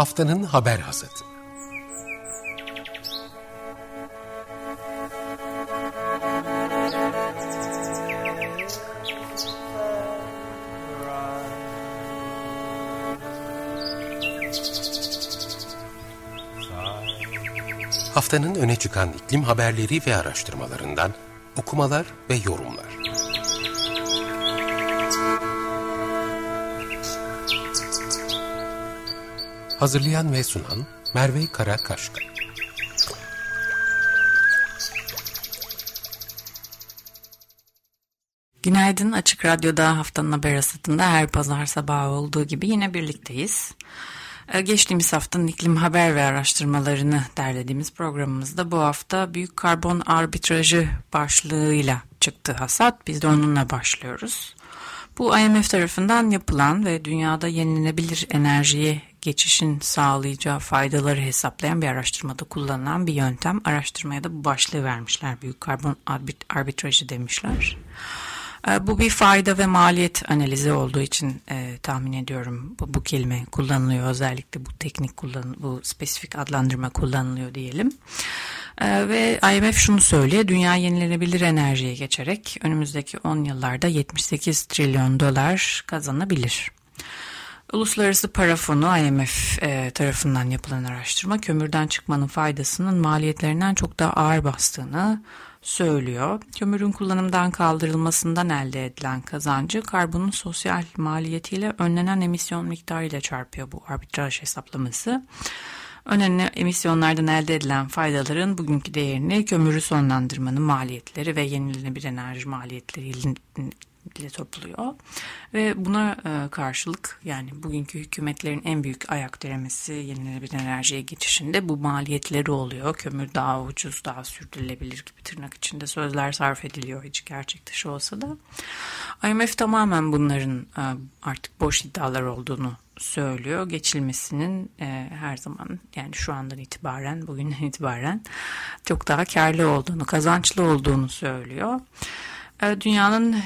Haftanın haber hazırdı. Haftanın öne çıkan iklim haberleri ve araştırmalarından okumalar ve yorumlar. Hazırlayan ve sunan Merve Karakaşka. Günaydın Açık Radyo'da haftanın haber asatında her pazar sabahı olduğu gibi yine birlikteyiz. Ee, geçtiğimiz haftanın iklim haber ve araştırmalarını derlediğimiz programımızda bu hafta büyük karbon arbitrajı başlığıyla çıktı hasat. Biz de onunla başlıyoruz. Bu IMF tarafından yapılan ve dünyada yenilenebilir enerjiye geçişin sağlayacağı faydaları hesaplayan bir araştırmada kullanılan bir yöntem. Araştırmaya da bu başlığı vermişler. Büyük karbon arbitrajı demişler. E, bu bir fayda ve maliyet analizi olduğu için e, tahmin ediyorum bu, bu kelime kullanılıyor. Özellikle bu teknik kullan, bu spesifik adlandırma kullanılıyor diyelim. E, ve IMF şunu söylüyor. Dünya yenilenebilir enerjiye geçerek önümüzdeki 10 yıllarda 78 trilyon dolar kazanabilir. Uluslararası Para Fonu IMF e, tarafından yapılan araştırma kömürden çıkmanın faydasının maliyetlerinden çok daha ağır bastığını söylüyor. Kömürün kullanımdan kaldırılmasından elde edilen kazancı karbonun sosyal maliyetiyle önlenen emisyon miktarıyla çarpıyor bu arbitraj hesaplaması. Önemli emisyonlardan elde edilen faydaların bugünkü değerini kömürü sonlandırmanın maliyetleri ve yenilenebilir enerji maliyetleri ile topluyor. Ve buna e, karşılık yani bugünkü hükümetlerin en büyük ayak diremesi yenilenebilir enerjiye geçişinde bu maliyetleri oluyor. Kömür daha ucuz, daha sürdürülebilir gibi tırnak içinde sözler sarf ediliyor hiç gerçek dışı olsa da. IMF tamamen bunların e, artık boş iddialar olduğunu söylüyor. Geçilmesinin e, her zaman yani şu andan itibaren, bugünden itibaren çok daha karlı olduğunu, kazançlı olduğunu söylüyor. E, dünyanın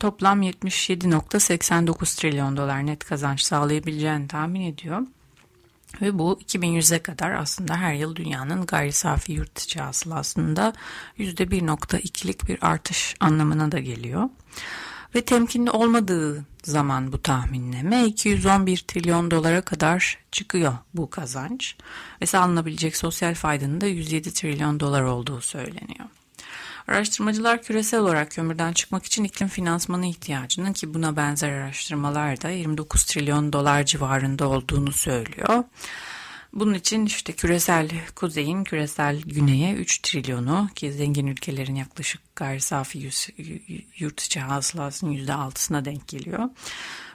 toplam 77.89 trilyon dolar net kazanç sağlayabileceğini tahmin ediyor. Ve bu 2100'e kadar aslında her yıl dünyanın gayri safi yurt içi hasılasında %1.2'lik bir artış anlamına da geliyor. Ve temkinli olmadığı zaman bu tahminleme 211 trilyon dolara kadar çıkıyor bu kazanç. Ve sağlanabilecek sosyal faydanın da 107 trilyon dolar olduğu söyleniyor. Araştırmacılar küresel olarak kömürden çıkmak için iklim finansmanı ihtiyacının ki buna benzer araştırmalar da 29 trilyon dolar civarında olduğunu söylüyor. Bunun için işte küresel kuzeyin küresel güneye 3 trilyonu ki zengin ülkelerin yaklaşık gayri safi yurt içi hasılasının %6'sına denk geliyor.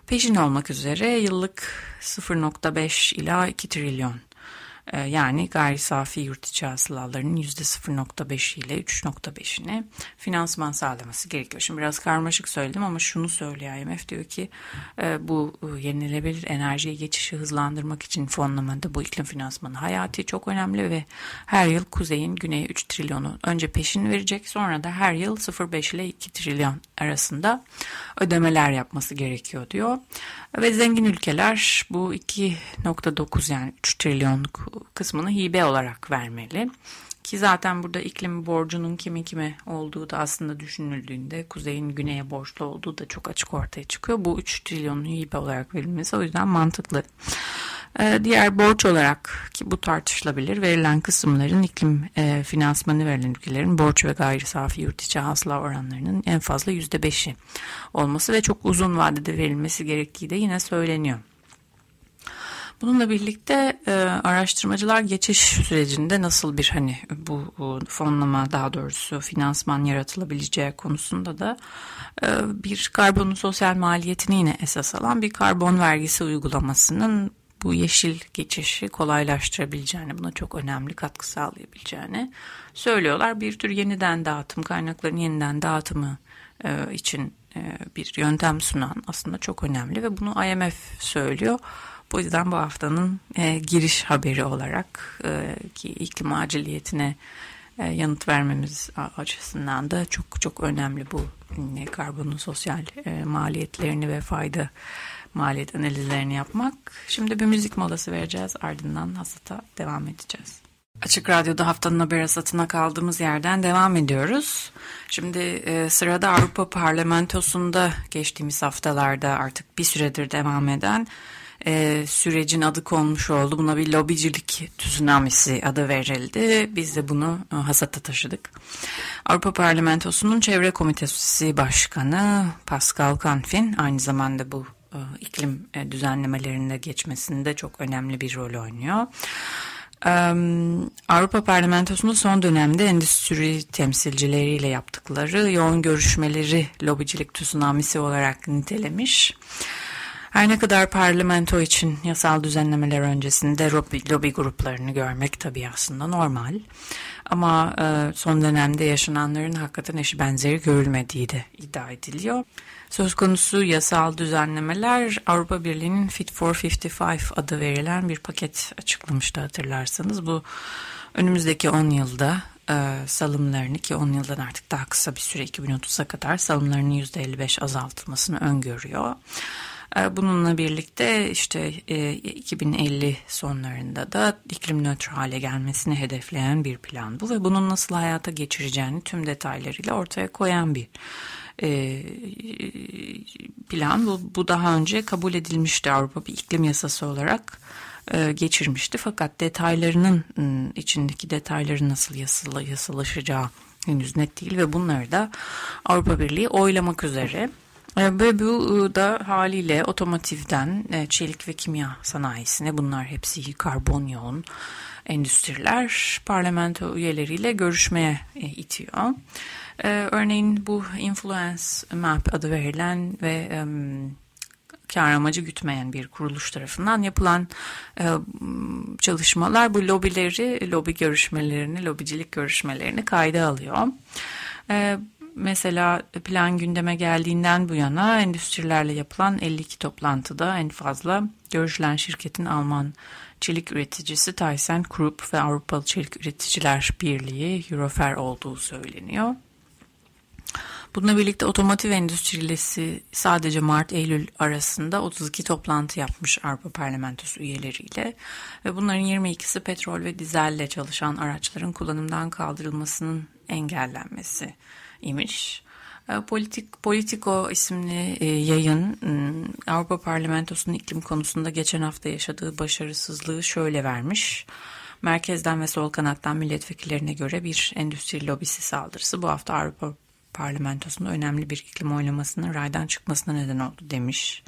Peşin olmak üzere yıllık 0.5 ila 2 trilyon yani gayri safi yurt içi hasılalarının %0.5 ile 3.5'ine finansman sağlaması gerekiyor. Şimdi biraz karmaşık söyledim ama şunu söylüyor IMF diyor ki e, bu e, yenilenebilir enerjiye geçişi hızlandırmak için fonlamada bu iklim finansmanı hayati çok önemli ve her yıl kuzeyin güneye 3 trilyonu önce peşin verecek sonra da her yıl 0.5 ile 2 trilyon arasında ödemeler yapması gerekiyor diyor. Ve zengin ülkeler bu 2.9 yani 3 trilyonluk kısmını hibe olarak vermeli. Ki zaten burada iklim borcunun kimi kime olduğu da aslında düşünüldüğünde kuzeyin güneye borçlu olduğu da çok açık ortaya çıkıyor. Bu 3 trilyonun hibe olarak verilmesi o yüzden mantıklı. Ee, diğer borç olarak ki bu tartışılabilir verilen kısımların iklim e, finansmanı verilen ülkelerin borç ve gayri safi yurt içi hasıla oranlarının en fazla %5'i olması ve çok uzun vadede verilmesi gerektiği de yine söyleniyor. Bununla birlikte e, araştırmacılar geçiş sürecinde nasıl bir hani bu, fonlama daha doğrusu finansman yaratılabileceği konusunda da e, bir karbonun sosyal maliyetini yine esas alan bir karbon vergisi uygulamasının bu yeşil geçişi kolaylaştırabileceğini, buna çok önemli katkı sağlayabileceğini söylüyorlar. Bir tür yeniden dağıtım, kaynakların yeniden dağıtımı e, için e, bir yöntem sunan aslında çok önemli ve bunu IMF söylüyor. Bu yüzden bu haftanın e, giriş haberi olarak e, ki iklim aciliyetine e, yanıt vermemiz açısından da çok çok önemli bu e, karbonun sosyal e, maliyetlerini ve fayda maliyet analizlerini yapmak. Şimdi bir müzik molası vereceğiz ardından hasata devam edeceğiz. Açık Radyo'da haftanın haber hasatına kaldığımız yerden devam ediyoruz. Şimdi e, sırada Avrupa Parlamentosu'nda geçtiğimiz haftalarda artık bir süredir devam eden e, sürecin adı konmuş oldu. Buna bir lobicilik tsunamisi adı verildi. Biz de bunu e, hasata taşıdık. Avrupa Parlamentosu'nun Çevre Komitesi Başkanı Pascal Canfin aynı zamanda bu e, iklim e, düzenlemelerinde geçmesinde çok önemli bir rol oynuyor. Avrupa Parlamentosu'nun son dönemde endüstri temsilcileriyle yaptıkları yoğun görüşmeleri lobicilik tsunamisi olarak nitelemiş. Her ne kadar parlamento için yasal düzenlemeler öncesinde lobi, lobi gruplarını görmek tabii aslında normal. Ama e, son dönemde yaşananların hakikaten eşi benzeri görülmediği de iddia ediliyor. Söz konusu yasal düzenlemeler Avrupa Birliği'nin Fit for 55 adı verilen bir paket açıklamıştı hatırlarsanız. Bu önümüzdeki 10 yılda e, salımlarını ki 10 yıldan artık daha kısa bir süre 2030'a kadar salımlarının %55 azaltılmasını öngörüyor. E, bununla birlikte işte 2050 e, sonlarında da iklim nötr hale gelmesini hedefleyen bir plan bu ve bunun nasıl hayata geçireceğini tüm detaylarıyla ortaya koyan bir e, plan. Bu, bu daha önce kabul edilmişti Avrupa bir iklim yasası olarak geçirmişti. Fakat detaylarının ıı, içindeki detayları nasıl yasal, yasalaşacağı henüz net değil ve bunları da Avrupa Birliği oylamak üzere e, ve bu e, da haliyle otomotivden e, çelik ve kimya sanayisine bunlar hepsi karbon yoğun endüstriler parlamento üyeleriyle görüşmeye itiyor. Örneğin bu Influence Map adı verilen ve kar amacı gütmeyen bir kuruluş tarafından yapılan çalışmalar bu lobileri, lobi görüşmelerini, lobicilik görüşmelerini kayda alıyor. Mesela plan gündeme geldiğinden bu yana endüstrilerle yapılan 52 toplantıda en fazla görüşülen şirketin Alman çelik üreticisi ThyssenKrupp ve Avrupalı Çelik Üreticiler Birliği Eurofer olduğu söyleniyor. Bununla birlikte otomotiv endüstrisi sadece Mart-Eylül arasında 32 toplantı yapmış Avrupa Parlamentosu üyeleriyle ve bunların 22'si petrol ve dizelle çalışan araçların kullanımdan kaldırılmasının engellenmesi imiş. E, Politik, Politico isimli e, yayın Avrupa Parlamentosu'nun iklim konusunda geçen hafta yaşadığı başarısızlığı şöyle vermiş. Merkezden ve sol kanattan milletvekillerine göre bir endüstri lobisi saldırısı bu hafta Avrupa parlamentosunda önemli bir iklim oylamasının raydan çıkmasına neden oldu demiş.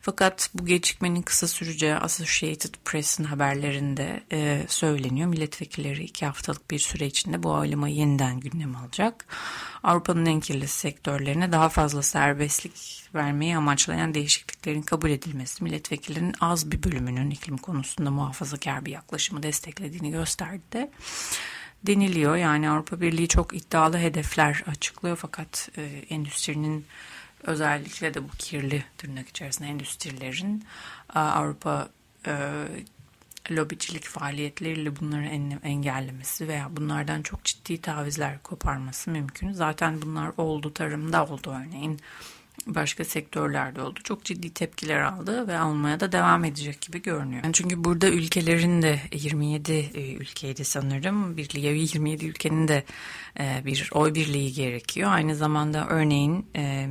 Fakat bu gecikmenin kısa süreceği Associated Press'in haberlerinde e, söyleniyor. Milletvekilleri iki haftalık bir süre içinde bu oylamayı yeniden gündeme alacak. Avrupa'nın en kirli sektörlerine daha fazla serbestlik vermeyi amaçlayan değişikliklerin kabul edilmesi milletvekillerinin az bir bölümünün iklim konusunda muhafazakar bir yaklaşımı desteklediğini gösterdi deniliyor. Yani Avrupa Birliği çok iddialı hedefler açıklıyor fakat e, endüstrinin özellikle de bu kirli tırnak içerisinde endüstrilerin Avrupa e, lobicilik faaliyetleriyle bunları en, engellemesi veya bunlardan çok ciddi tavizler koparması mümkün. Zaten bunlar oldu tarımda oldu örneğin başka sektörlerde oldu. Çok ciddi tepkiler aldı ve almaya da devam edecek gibi görünüyor. Yani çünkü burada ülkelerin de 27 e, ülkeydi sanırım. Birliği 27 ülkenin de e, bir oy birliği gerekiyor. Aynı zamanda örneğin e,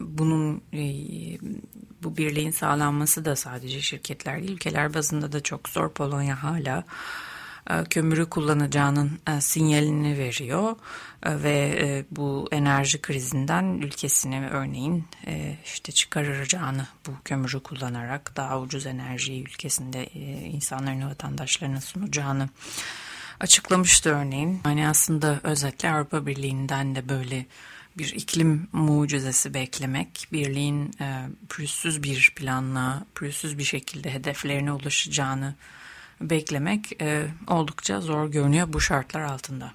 bunun bu birliğin sağlanması da sadece şirketler değil ülkeler bazında da çok zor. Polonya hala kömürü kullanacağının e, sinyalini veriyor e, ve bu enerji krizinden ülkesini örneğin işte çıkaracağını bu kömürü kullanarak daha ucuz enerjiyi ülkesinde insanların vatandaşlarına sunacağını açıklamıştı örneğin. Yani aslında özetle Avrupa Birliği'nden de böyle bir iklim mucizesi beklemek, birliğin e, pürüzsüz bir planla, pürüzsüz bir şekilde hedeflerine ulaşacağını beklemek e, oldukça zor görünüyor bu şartlar altında.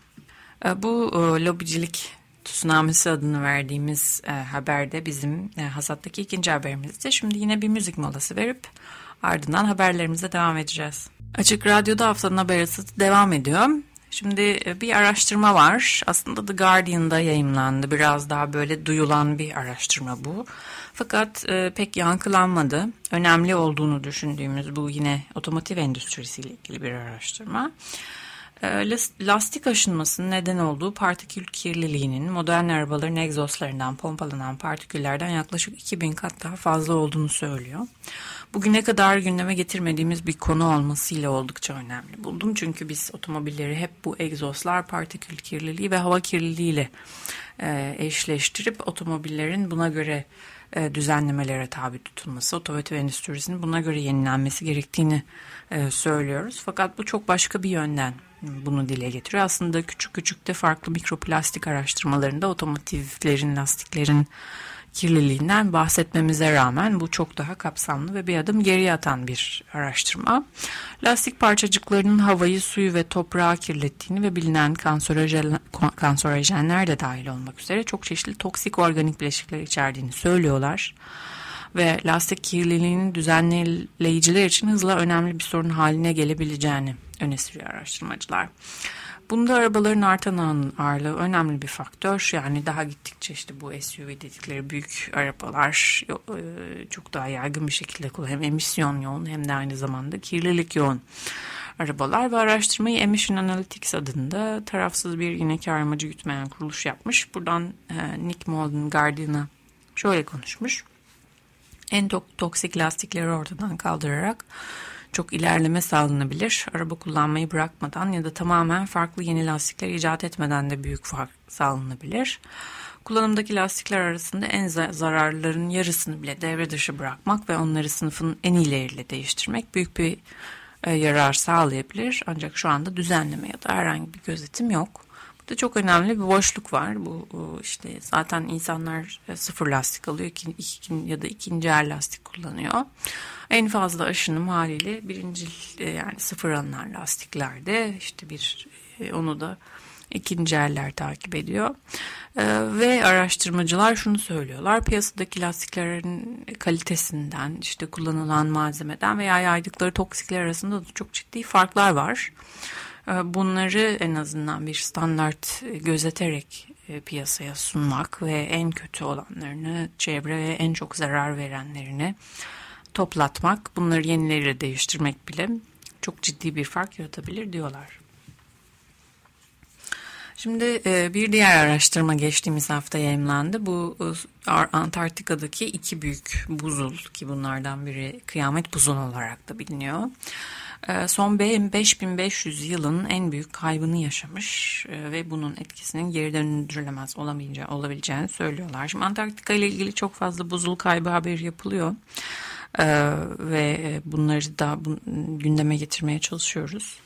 E, bu e, lobicilik tsunamisi adını verdiğimiz e, haberde bizim e, hasattaki ikinci haberimizdi. Şimdi yine bir müzik molası verip ardından haberlerimize devam edeceğiz. Açık Radyo'da haftanın haber devam ediyor. Şimdi e, bir araştırma var. Aslında The Guardian'da yayımlandı. Biraz daha böyle duyulan bir araştırma bu. Fakat e, pek yankılanmadı. Önemli olduğunu düşündüğümüz bu yine otomotiv endüstrisiyle ilgili bir araştırma. E, lastik aşınmasının neden olduğu partikül kirliliğinin modern arabaların egzozlarından pompalanan partiküllerden yaklaşık 2000 kat daha fazla olduğunu söylüyor. Bugüne kadar gündeme getirmediğimiz bir konu olmasıyla oldukça önemli buldum. Çünkü biz otomobilleri hep bu egzozlar, partikül kirliliği ve hava kirliliğiyle e, eşleştirip otomobillerin buna göre e, düzenlemelere tabi tutulması, otomotiv endüstrisinin buna göre yenilenmesi gerektiğini e, söylüyoruz. Fakat bu çok başka bir yönden bunu dile getiriyor. Aslında küçük küçük de farklı mikroplastik araştırmalarında otomotivlerin, lastiklerin kirliliğinden bahsetmemize rağmen bu çok daha kapsamlı ve bir adım geriye atan bir araştırma. Lastik parçacıklarının havayı, suyu ve toprağı kirlettiğini ve bilinen kanserojen, kanserojenler de dahil olmak üzere çok çeşitli toksik organik bileşikler içerdiğini söylüyorlar ve lastik kirliliğinin düzenleyiciler için hızla önemli bir sorun haline gelebileceğini öne sürüyor araştırmacılar. Bunda arabaların artan ağırlığı önemli bir faktör. Yani daha gittikçe işte bu SUV dedikleri büyük arabalar e, çok daha yaygın bir şekilde kullanıyor. Hem emisyon yoğun hem de aynı zamanda kirlilik yoğun arabalar ve araştırmayı Emission Analytics adında tarafsız bir yine kar amacı gütmeyen kuruluş yapmış. Buradan e, Nick Molden Guardian'a şöyle konuşmuş. En toksik lastikleri ortadan kaldırarak çok ilerleme sağlanabilir. Araba kullanmayı bırakmadan ya da tamamen farklı yeni lastikler icat etmeden de büyük fark sağlanabilir. Kullanımdaki lastikler arasında en zararlıların yarısını bile devre dışı bırakmak ve onları sınıfın en iyileriyle değiştirmek büyük bir e, yarar sağlayabilir. Ancak şu anda düzenleme ya da herhangi bir gözetim yok. Burada çok önemli bir boşluk var. Bu işte zaten insanlar e, sıfır lastik alıyor iki, iki, ya da ikinci el lastik kullanıyor. En fazla aşınım haliyle birinci e, yani sıfır alınan lastiklerde işte bir e, onu da ikinci eller takip ediyor. Ve araştırmacılar şunu söylüyorlar. Piyasadaki lastiklerin kalitesinden, işte kullanılan malzemeden veya yaydıkları toksikler arasında da çok ciddi farklar var. Ee, bunları en azından bir standart gözeterek e, piyasaya sunmak ve en kötü olanlarını, çevreye en çok zarar verenlerini toplatmak, bunları yenileriyle değiştirmek bile çok ciddi bir fark yaratabilir diyorlar. Şimdi e, bir diğer araştırma geçtiğimiz hafta yayınlandı. Bu e, Antarktika'daki iki büyük buzul ki bunlardan biri kıyamet buzul olarak da biliniyor. E, son 5500 yılın en büyük kaybını yaşamış ve bunun etkisinin geri döndürülemez olabileceğini söylüyorlar. Şimdi Antarktika ile ilgili çok fazla buzul kaybı haberi yapılıyor. Ve bunları da gündeme getirmeye çalışıyoruz.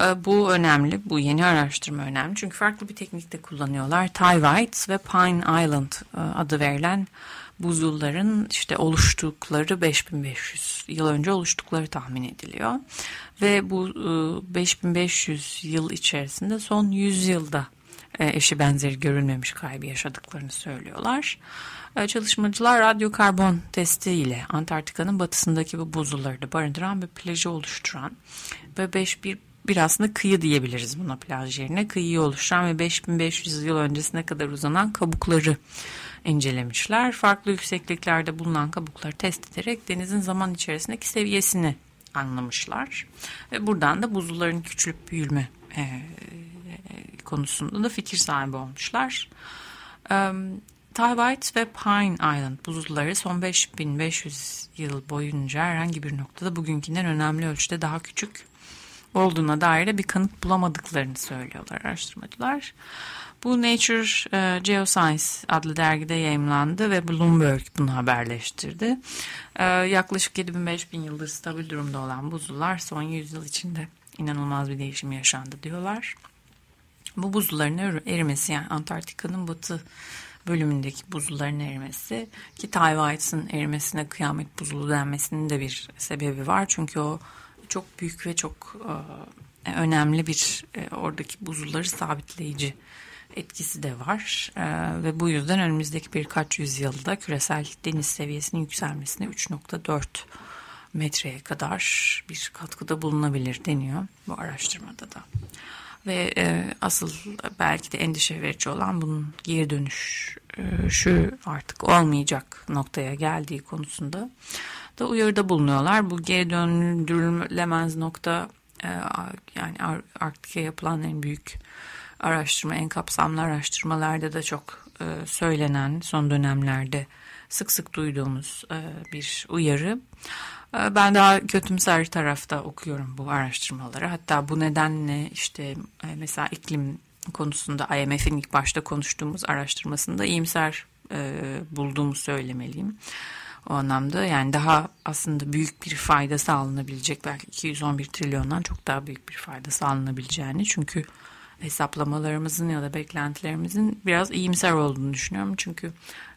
Ee, bu önemli. Bu yeni araştırma önemli. Çünkü farklı bir teknik de kullanıyorlar. White ve Pine Island e, adı verilen buzulların işte oluştukları 5500 yıl önce oluştukları tahmin ediliyor. Ve bu 5500 e, yıl içerisinde son 100 yılda e, eşi benzeri görülmemiş kaybı yaşadıklarını söylüyorlar. Çalışmacılar radyo karbon testi ile Antarktika'nın batısındaki bu buzulları da barındıran bir plajı oluşturan ve 5 bir bir aslında kıyı diyebiliriz buna plaj yerine. Kıyıyı oluşturan ve 5500 yıl öncesine kadar uzanan kabukları incelemişler. Farklı yüksekliklerde bulunan kabukları test ederek denizin zaman içerisindeki seviyesini anlamışlar. Ve buradan da buzulların küçülüp büyülme e, konusunda da fikir sahibi olmuşlar. Um, White ve Pine Island buzulları son 5500 yıl boyunca herhangi bir noktada bugünkünden önemli ölçüde daha küçük olduğuna dair de bir kanıt bulamadıklarını söylüyorlar araştırmacılar. Bu Nature e, Geoscience adlı dergide yayımlandı ve Bloomberg bunu haberleştirdi. E, yaklaşık 7000-5000 yıldır stabil durumda olan buzullar son 100 yıl içinde inanılmaz bir değişim yaşandı diyorlar. Bu buzulların erimesi yani Antarktika'nın batı bölümündeki buzulların erimesi ki Tayvait'in erimesine kıyamet buzulu denmesinin de bir sebebi var. Çünkü o çok büyük ve çok e, önemli bir e, oradaki buzulları sabitleyici etkisi de var e, ve bu yüzden önümüzdeki birkaç yüzyılda küresel deniz seviyesinin yükselmesine 3.4 metreye kadar bir katkıda bulunabilir deniyor bu araştırmada da. Ve e, asıl belki de endişe verici olan bunun geri dönüş e, şu artık olmayacak noktaya geldiği konusunda da uyarıda bulunuyorlar. Bu geri döndürülemez nokta e, yani Arktik'e yapılan en büyük araştırma, en kapsamlı araştırmalarda da çok e, söylenen son dönemlerde sık sık duyduğumuz e, bir uyarı. Ben daha kötümser tarafta okuyorum bu araştırmaları. Hatta bu nedenle işte mesela iklim konusunda IMF'in ilk başta konuştuğumuz araştırmasında iyimser bulduğumu söylemeliyim. O anlamda yani daha aslında büyük bir fayda sağlanabilecek belki 211 trilyondan çok daha büyük bir fayda sağlanabileceğini çünkü hesaplamalarımızın ya da beklentilerimizin biraz iyimser olduğunu düşünüyorum. Çünkü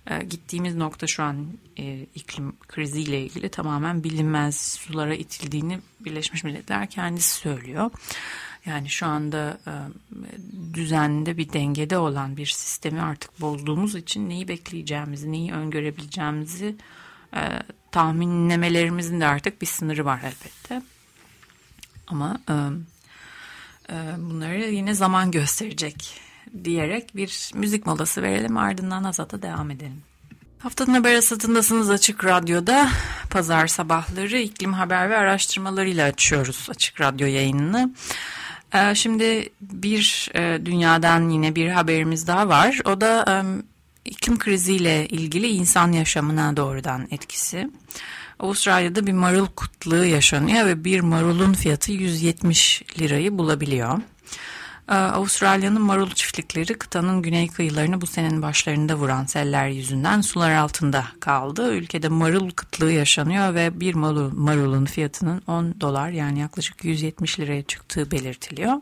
e, gittiğimiz nokta şu an e, iklim kriziyle ilgili tamamen bilinmez sulara itildiğini Birleşmiş Milletler kendisi söylüyor. Yani şu anda e, düzende bir dengede olan bir sistemi artık bozduğumuz için neyi bekleyeceğimizi, neyi öngörebileceğimizi e, tahminlemelerimizin de artık bir sınırı var elbette. Ama e, e, bunları yine zaman gösterecek diyerek bir müzik molası verelim ardından Azat'a devam edelim. Haftanın haber asatındasınız Açık Radyo'da. Pazar sabahları iklim haber ve araştırmalarıyla açıyoruz Açık Radyo yayınını. Ee, şimdi bir e, dünyadan yine bir haberimiz daha var. O da iklim kriziyle ilgili insan yaşamına doğrudan etkisi. Avustralya'da bir marul kutluğu yaşanıyor ve bir marulun fiyatı 170 lirayı bulabiliyor. Ee, Avustralya'nın marul çiftlikleri kıtanın güney kıyılarını bu senenin başlarında vuran seller yüzünden sular altında kaldı. Ülkede marul kıtlığı yaşanıyor ve bir marul, marulun fiyatının 10 dolar yani yaklaşık 170 liraya çıktığı belirtiliyor.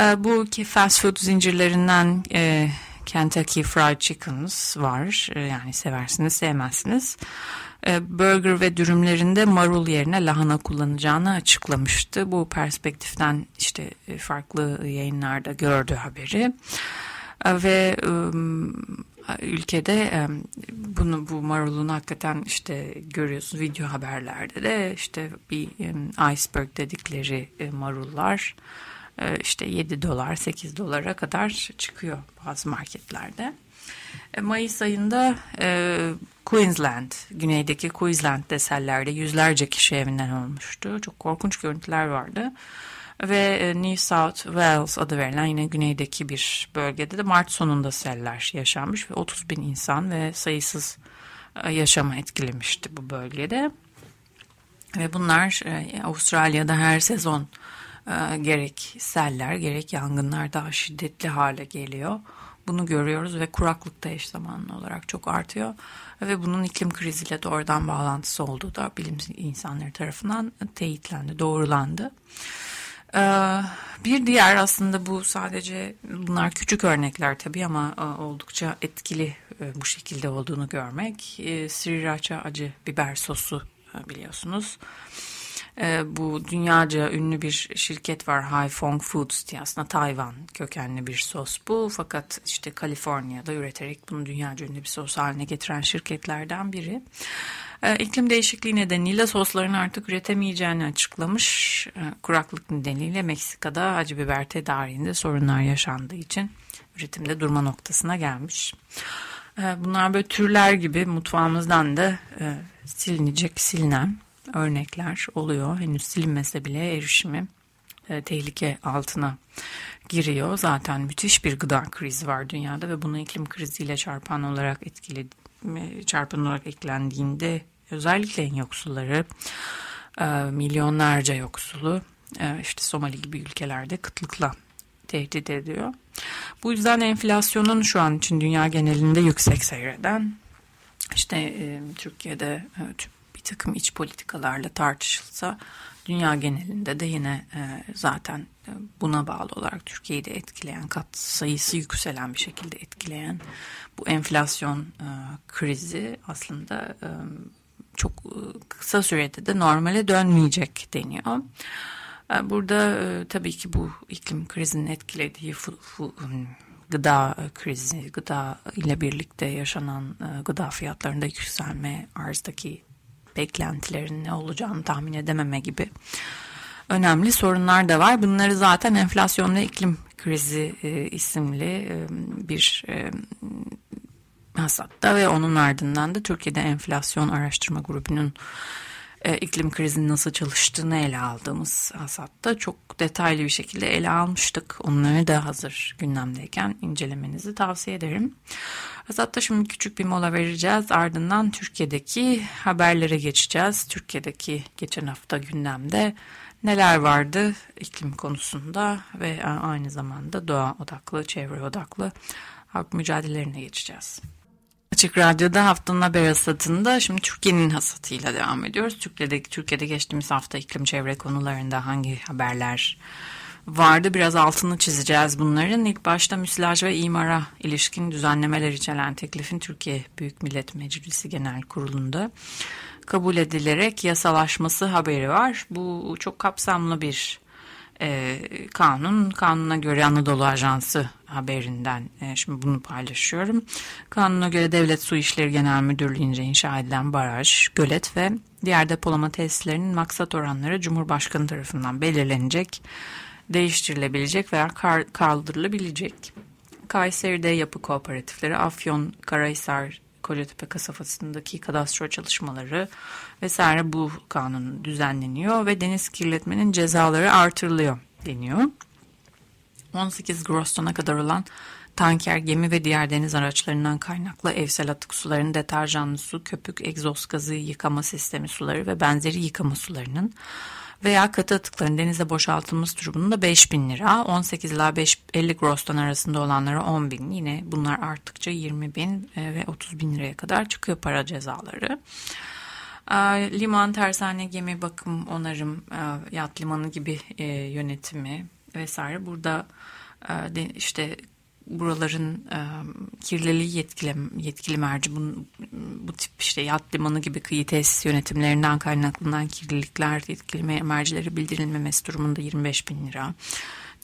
Ee, bu ki fast food zincirlerinden e, Kentucky Fried Chickens var. E, yani seversiniz sevmezsiniz. E, burger ve dürümlerinde marul yerine lahana kullanacağını açıklamıştı. Bu perspektiften işte e, farklı yayınlarda gördü haberi. Ve ülkede bunu bu marulun hakikaten işte görüyorsun video haberlerde de işte bir iceberg dedikleri marullar işte 7 dolar 8 dolara kadar çıkıyor bazı marketlerde. Mayıs ayında Queensland, güneydeki Queensland'de sellerde yüzlerce kişi evinden olmuştu. Çok korkunç görüntüler vardı. Ve e, New South Wales adı verilen yine güneydeki bir bölgede de Mart sonunda seller yaşanmış ve 30 bin insan ve sayısız e, yaşamı etkilemişti bu bölgede. Ve bunlar e, Avustralya'da her sezon gerek seller gerek yangınlar daha şiddetli hale geliyor. Bunu görüyoruz ve kuraklık da eş zamanlı olarak çok artıyor ve bunun iklim kriziyle doğrudan bağlantısı olduğu da bilim insanları tarafından teyitlendi, doğrulandı. Ee, bir diğer aslında bu sadece bunlar küçük örnekler tabii ama e, oldukça etkili e, bu şekilde olduğunu görmek. E, Sriracha acı biber sosu biliyorsunuz. E, bu dünyaca ünlü bir şirket var Haifong Foods diye aslında Tayvan kökenli bir sos bu. Fakat işte Kaliforniya'da üreterek bunu dünyaca ünlü bir sos haline getiren şirketlerden biri. E, iklim değişikliği nedeniyle sosların artık üretemeyeceğini açıklamış. E, kuraklık nedeniyle Meksika'da acı biber tedariğinde sorunlar yaşandığı için üretimde durma noktasına gelmiş. Bunlar böyle türler gibi mutfağımızdan da e, silinecek, silinen örnekler oluyor. Henüz silinmese bile erişimi e, tehlike altına giriyor. Zaten müthiş bir gıda krizi var dünyada ve bunu iklim kriziyle çarpan olarak etkili çarpan olarak eklendiğinde özellikle en yoksulları e, milyonlarca yoksulu e, işte Somali gibi ülkelerde kıtlıkla tehdit ediyor. Bu yüzden enflasyonun şu an için dünya genelinde yüksek seyreden işte e, Türkiye'de e, takım iç politikalarla tartışılsa dünya genelinde de yine e, zaten e, buna bağlı olarak Türkiye'yi de etkileyen kat sayısı yükselen bir şekilde etkileyen bu enflasyon e, krizi aslında e, çok e, kısa sürede de normale dönmeyecek deniyor. E, burada tabii ki bu iklim krizinin etkilediği gıda krizi, gıda ile birlikte yaşanan gıda fiyatlarında yükselme, arzdaki beklentilerin ne olacağını tahmin edememe gibi önemli sorunlar da var. Bunları zaten enflasyon ve iklim krizi e, isimli e, bir e, hasatta ve onun ardından da Türkiye'de enflasyon araştırma grubunun e, iklim krizinin nasıl çalıştığını ele aldığımız hasatta çok detaylı bir şekilde ele almıştık. Onları da hazır gündemdeyken incelemenizi tavsiye ederim. Hasatta şimdi küçük bir mola vereceğiz. Ardından Türkiye'deki haberlere geçeceğiz. Türkiye'deki geçen hafta gündemde neler vardı iklim konusunda ve aynı zamanda doğa odaklı, çevre odaklı halk mücadelelerine geçeceğiz. Açık Radyo'da haftanın haber hasatında şimdi Türkiye'nin hasatıyla devam ediyoruz. Türkiye'de, Türkiye'de geçtiğimiz hafta iklim çevre konularında hangi haberler vardı biraz altını çizeceğiz bunların. İlk başta müsilaj ve imara ilişkin düzenlemeler içeren teklifin Türkiye Büyük Millet Meclisi Genel Kurulu'nda kabul edilerek yasalaşması haberi var. Bu çok kapsamlı bir e, kanun. Kanuna göre Anadolu Ajansı haberinden e, şimdi bunu paylaşıyorum. Kanuna göre Devlet Su İşleri Genel Müdürlüğü'nce inşa edilen baraj, gölet ve diğer depolama tesislerinin maksat oranları Cumhurbaşkanı tarafından belirlenecek, değiştirilebilecek veya kaldırılabilecek. Kayseri'de yapı kooperatifleri, Afyon, Karahisar, Kocatepe kasabasındaki kadastro çalışmaları vesaire bu kanun düzenleniyor ve deniz kirletmenin cezaları artırılıyor deniyor. 18 gross tona kadar olan tanker, gemi ve diğer deniz araçlarından kaynaklı evsel atık suların deterjanlı su, köpük, egzoz gazı yıkama sistemi suları ve benzeri yıkama sularının veya katı atıkların denize boşaltılması durumunda 5 bin lira, 18 ila 5, 50 gross'tan arasında olanlara 10 bin. Yine bunlar arttıkça 20 bin e, ve 30 bin liraya kadar çıkıyor para cezaları. Liman, tersane, gemi bakım, onarım, e, yat limanı gibi e, yönetimi vesaire burada işte buraların e, kirliliği yetkili, yetkili merci bu, bu tip işte yat limanı gibi kıyı tesis yönetimlerinden kaynaklanan kirlilikler yetkili mercileri bildirilmemesi durumunda 25 bin lira.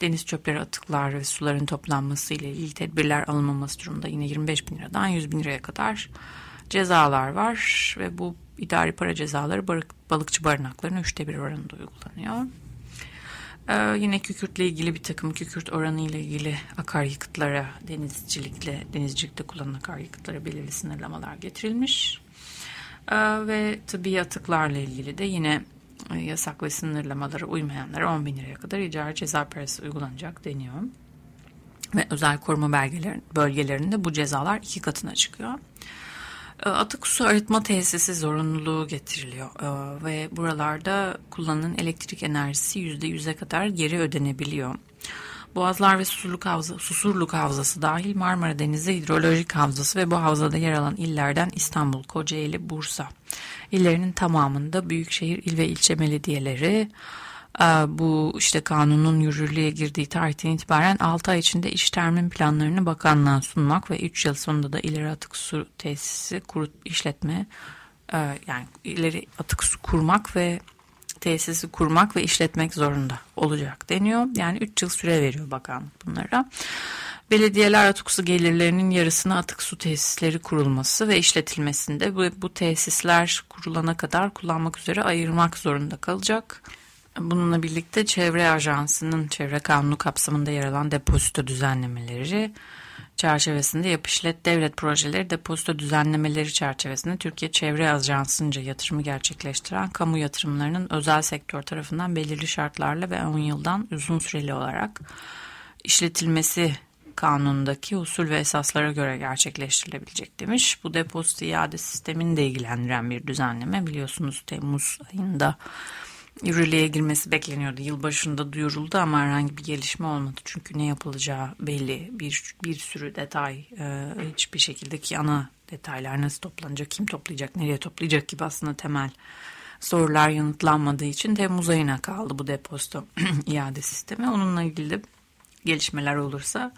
Deniz çöpleri, atıklar ve suların toplanması ile ilgili tedbirler alınmaması durumunda yine 25 bin liradan 100 bin liraya kadar cezalar var ve bu idari para cezaları balıkçı barınaklarının üçte bir oranında uygulanıyor. Ee, yine kükürtle ilgili bir takım kükürt oranı ile ilgili akaryakıtlara denizcilikle denizcilikte kullanılan akaryakıtlara belirli sınırlamalar getirilmiş. Ee, ve tıbbi atıklarla ilgili de yine e, yasak ve sınırlamalara uymayanlara 10 bin liraya kadar icra ceza parası uygulanacak deniyor. Ve özel koruma bölgelerinde bu cezalar iki katına çıkıyor. Ee, atık su arıtma tesisi zorunluluğu getiriliyor ee, ve buralarda kullanılan elektrik enerjisi %100'e kadar geri ödenebiliyor. Boğazlar ve Susurluk, Havza, Susurluk Havzası dahil Marmara Denizi Hidrolojik Havzası ve bu havzada yer alan illerden İstanbul, Kocaeli, Bursa illerinin tamamında büyükşehir il ve ilçe belediyeleri bu işte kanunun yürürlüğe girdiği tarihten itibaren 6 ay içinde iş termin planlarını bakanlığa sunmak ve 3 yıl sonunda da ileri atık su tesisi kurut işletme e, yani ileri atık su kurmak ve tesisi kurmak ve işletmek zorunda olacak deniyor. Yani 3 yıl süre veriyor bakanlık bunlara. Belediyeler atık su gelirlerinin yarısını atık su tesisleri kurulması ve işletilmesinde bu, bu tesisler kurulana kadar kullanmak üzere ayırmak zorunda kalacak. Bununla birlikte Çevre Ajansı'nın çevre kanunu kapsamında yer alan depozito düzenlemeleri çerçevesinde yapışlet devlet projeleri depozito düzenlemeleri çerçevesinde Türkiye Çevre Ajansı'nca yatırımı gerçekleştiren kamu yatırımlarının özel sektör tarafından belirli şartlarla ve 10 yıldan uzun süreli olarak işletilmesi kanunundaki usul ve esaslara göre gerçekleştirilebilecek demiş. Bu depozito iade sistemini de ilgilendiren bir düzenleme biliyorsunuz Temmuz ayında yürürlüğe girmesi bekleniyordu. Yılbaşında duyuruldu ama herhangi bir gelişme olmadı. Çünkü ne yapılacağı belli. Bir, bir sürü detay e, hiçbir şekilde ki ana detaylar nasıl toplanacak, kim toplayacak, nereye toplayacak gibi aslında temel sorular yanıtlanmadığı için Temmuz ayına kaldı bu depozito iade sistemi. Onunla ilgili gelişmeler olursa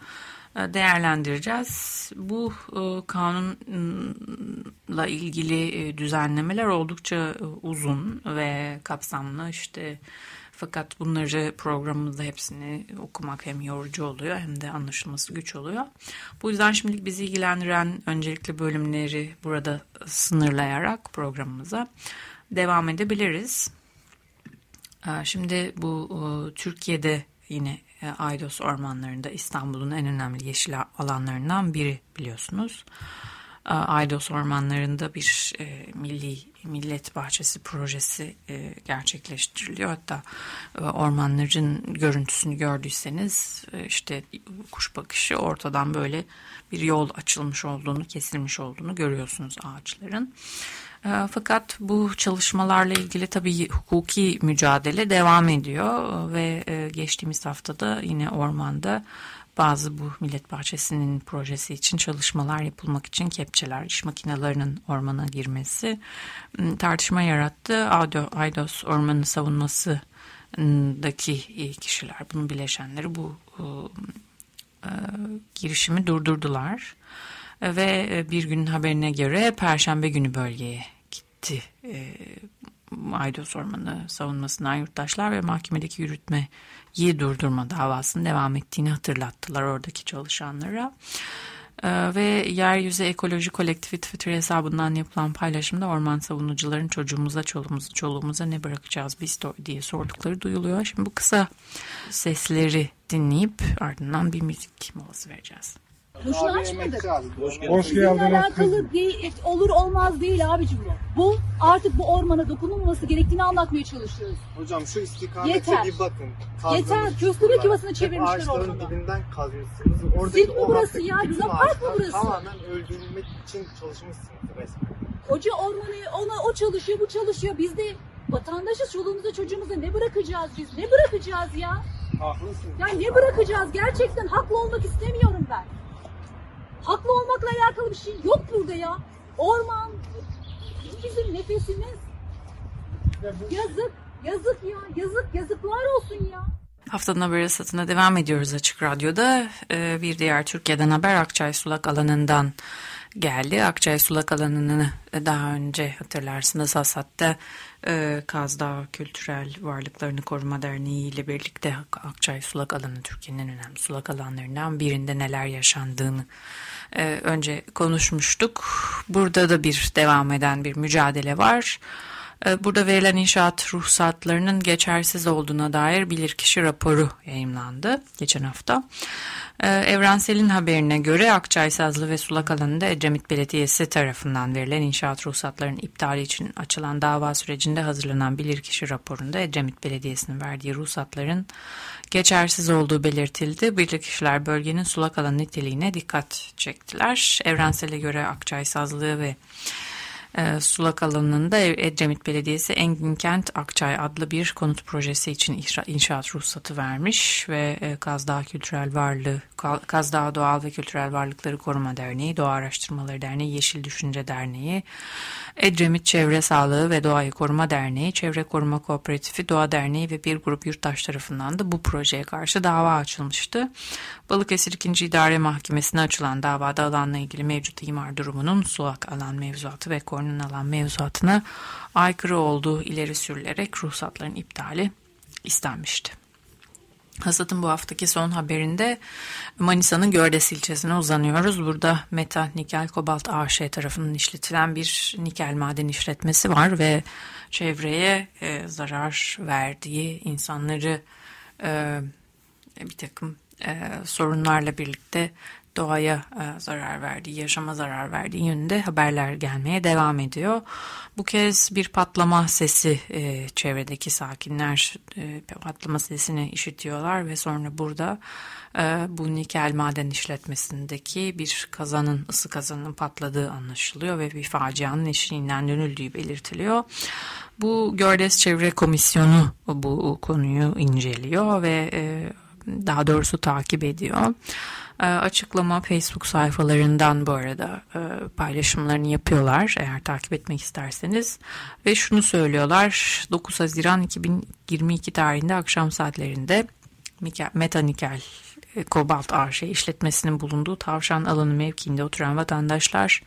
değerlendireceğiz. Bu e, kanunla ilgili e, düzenlemeler oldukça uzun ve kapsamlı işte fakat bunları programımızda hepsini okumak hem yorucu oluyor hem de anlaşılması güç oluyor. Bu yüzden şimdilik bizi ilgilendiren öncelikli bölümleri burada sınırlayarak programımıza devam edebiliriz. Şimdi bu Türkiye'de yine Aydos ormanlarında İstanbul'un en önemli yeşil alanlarından biri biliyorsunuz. Aydos ormanlarında bir e, milli millet bahçesi projesi e, gerçekleştiriliyor. Hatta e, ormanların görüntüsünü gördüyseniz e, işte kuş bakışı ortadan böyle bir yol açılmış olduğunu, kesilmiş olduğunu görüyorsunuz ağaçların. E, fakat bu çalışmalarla ilgili tabii hukuki mücadele devam ediyor ve e, geçtiğimiz haftada yine ormanda bazı bu millet bahçesinin projesi için çalışmalar yapılmak için kepçeler, iş makinelerinin ormana girmesi tartışma yarattı. Aydos ormanı savunmasındaki kişiler, bunun bileşenleri bu ıı, girişimi durdurdular. Ve bir gün haberine göre Perşembe günü bölgeye gitti Aydos Ormanı savunmasından yurttaşlar ve mahkemedeki yürütmeyi durdurma davasının devam ettiğini hatırlattılar oradaki çalışanlara. Ee, ve Yeryüzü Ekoloji Kolektifi Twitter hesabından yapılan paylaşımda orman savunucuların çocuğumuza, çoluğumuza, çoluğumuza ne bırakacağız biz diye sordukları duyuluyor. Şimdi bu kısa sesleri dinleyip ardından bir müzik molası vereceğiz. Boşuna açmadık. Hoş geldin. Hoş geldin. alakalı değil, olur olmaz değil abicim bu. Bu artık bu ormana dokunulması gerektiğini anlatmaya çalışıyoruz. Hocam şu istikamete Yeter. bir bakın. Yeter. Köstebek yuvasını çevirmişler Ağaçların ormana. dibinden kazmışsınız. Oradaki Zil mi o burası ya? Luna Park mı burası? Tamamen öldürülmek için çalışmışsınız resmen. Koca ormanı ona o çalışıyor bu çalışıyor. Biz de vatandaşız çoluğumuza çocuğumuza ne bırakacağız biz? Ne bırakacağız ya? Haklısınız. Ya ne bırakacağız? Gerçekten haklı olmak istemiyorum ben. Haklı olmakla alakalı bir şey yok burada ya. Orman bizim nefesimiz. Yazık, yazık ya, yazık, yazıklar olsun ya. Haftanın haberi satına devam ediyoruz Açık Radyo'da. Ee, bir diğer Türkiye'den haber Akçay Sulak alanından geldi. Akçay Sulak alanını daha önce hatırlarsınız Hasat'ta e, Kazdağ Kültürel Varlıklarını Koruma Derneği ile birlikte Akçay Sulak alanı Türkiye'nin en önemli sulak alanlarından birinde neler yaşandığını önce konuşmuştuk. Burada da bir devam eden bir mücadele var. E, burada verilen inşaat ruhsatlarının geçersiz olduğuna dair bilirkişi raporu yayımlandı geçen hafta. Ee, Evrensel'in haberine göre Akçay Sazlı ve Sulak alanında Edremit Belediyesi tarafından verilen inşaat ruhsatlarının iptali için açılan dava sürecinde hazırlanan bilirkişi raporunda Edremit Belediyesi'nin verdiği ruhsatların geçersiz olduğu belirtildi. Bilirkişiler bölgenin sulak alan niteliğine dikkat çektiler. Evrensel'e göre Akçay Sazlı ve e, sulak alanında Edremit Belediyesi Engin Kent Akçay adlı bir konut projesi için inşaat ruhsatı vermiş ve e, Kazdağ Kültürel Varlığı, Kazdağ Doğal ve Kültürel Varlıkları Koruma Derneği, Doğa Araştırmaları Derneği, Yeşil Düşünce Derneği, Edremit Çevre Sağlığı ve Doğayı Koruma Derneği, Çevre Koruma Kooperatifi, Doğa Derneği ve bir grup yurttaş tarafından da bu projeye karşı dava açılmıştı. Balıkesir 2. İdare Mahkemesi'ne açılan davada alanla ilgili mevcut imar durumunun sulak alan mevzuatı ve korunun alan mevzuatına aykırı olduğu ileri sürülerek ruhsatların iptali istenmişti. Hasat'ın bu haftaki son haberinde Manisa'nın Gördes ilçesine uzanıyoruz. Burada Meta Nikel Kobalt AŞ tarafından işletilen bir nikel maden işletmesi var ve çevreye e, zarar verdiği insanları e, bir takım e, sorunlarla birlikte doğaya e, zarar verdiği, yaşama zarar verdiği yönünde haberler gelmeye devam ediyor. Bu kez bir patlama sesi e, çevredeki sakinler e, patlama sesini işitiyorlar ve sonra burada bu nikel maden işletmesindeki bir kazanın, ısı kazanının patladığı anlaşılıyor ve bir facianın eşiğinden dönüldüğü belirtiliyor. Bu Gördes Çevre Komisyonu bu konuyu inceliyor ve daha doğrusu takip ediyor. E, açıklama Facebook sayfalarından bu arada e, paylaşımlarını yapıyorlar eğer takip etmek isterseniz. Ve şunu söylüyorlar 9 Haziran 2022 tarihinde akşam saatlerinde Meta Nikel e, Kobalt AŞ işletmesinin bulunduğu tavşan alanı mevkiinde oturan vatandaşlar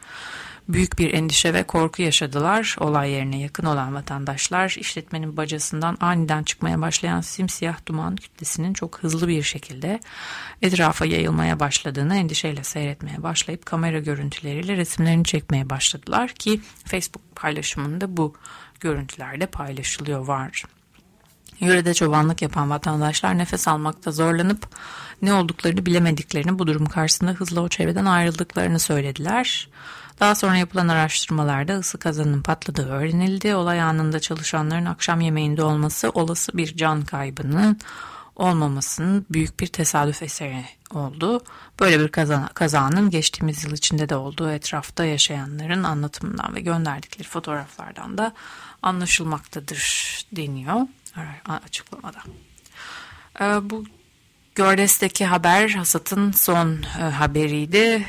büyük bir endişe ve korku yaşadılar. Olay yerine yakın olan vatandaşlar işletmenin bacasından aniden çıkmaya başlayan simsiyah duman kütlesinin çok hızlı bir şekilde etrafa yayılmaya başladığını endişeyle seyretmeye başlayıp kamera görüntüleriyle resimlerini çekmeye başladılar ki Facebook paylaşımında bu görüntülerde paylaşılıyor var. Yörede çobanlık yapan vatandaşlar nefes almakta zorlanıp ne olduklarını bilemediklerini bu durum karşısında hızla o çevreden ayrıldıklarını söylediler. Daha sonra yapılan araştırmalarda ısı kazanının patladığı öğrenildi. Olay anında çalışanların akşam yemeğinde olması olası bir can kaybının olmamasının büyük bir tesadüf eseri oldu. Böyle bir kaza, kazanın geçtiğimiz yıl içinde de olduğu etrafta yaşayanların anlatımından ve gönderdikleri fotoğraflardan da anlaşılmaktadır deniyor açıklamada. Ee, bu Gördes'teki haber hasatın son e, haberiydi.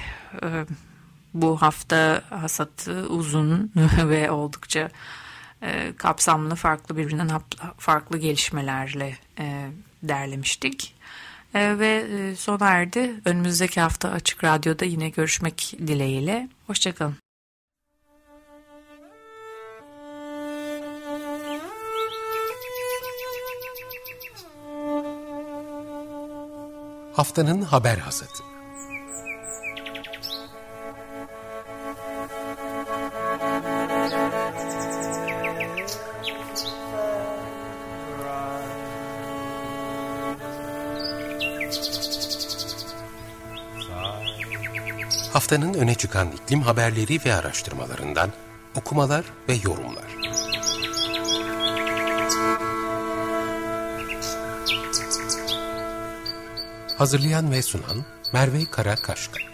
Bu hafta hasatı uzun ve oldukça e, kapsamlı farklı birbirinden farklı gelişmelerle e, derlemiştik. E, ve e, sona erdi. Önümüzdeki hafta Açık Radyo'da yine görüşmek dileğiyle. Hoşçakalın. Haftanın haber hasatı. Haftanın öne çıkan iklim haberleri ve araştırmalarından okumalar ve yorumlar. Hazırlayan ve sunan Merve Karakaşka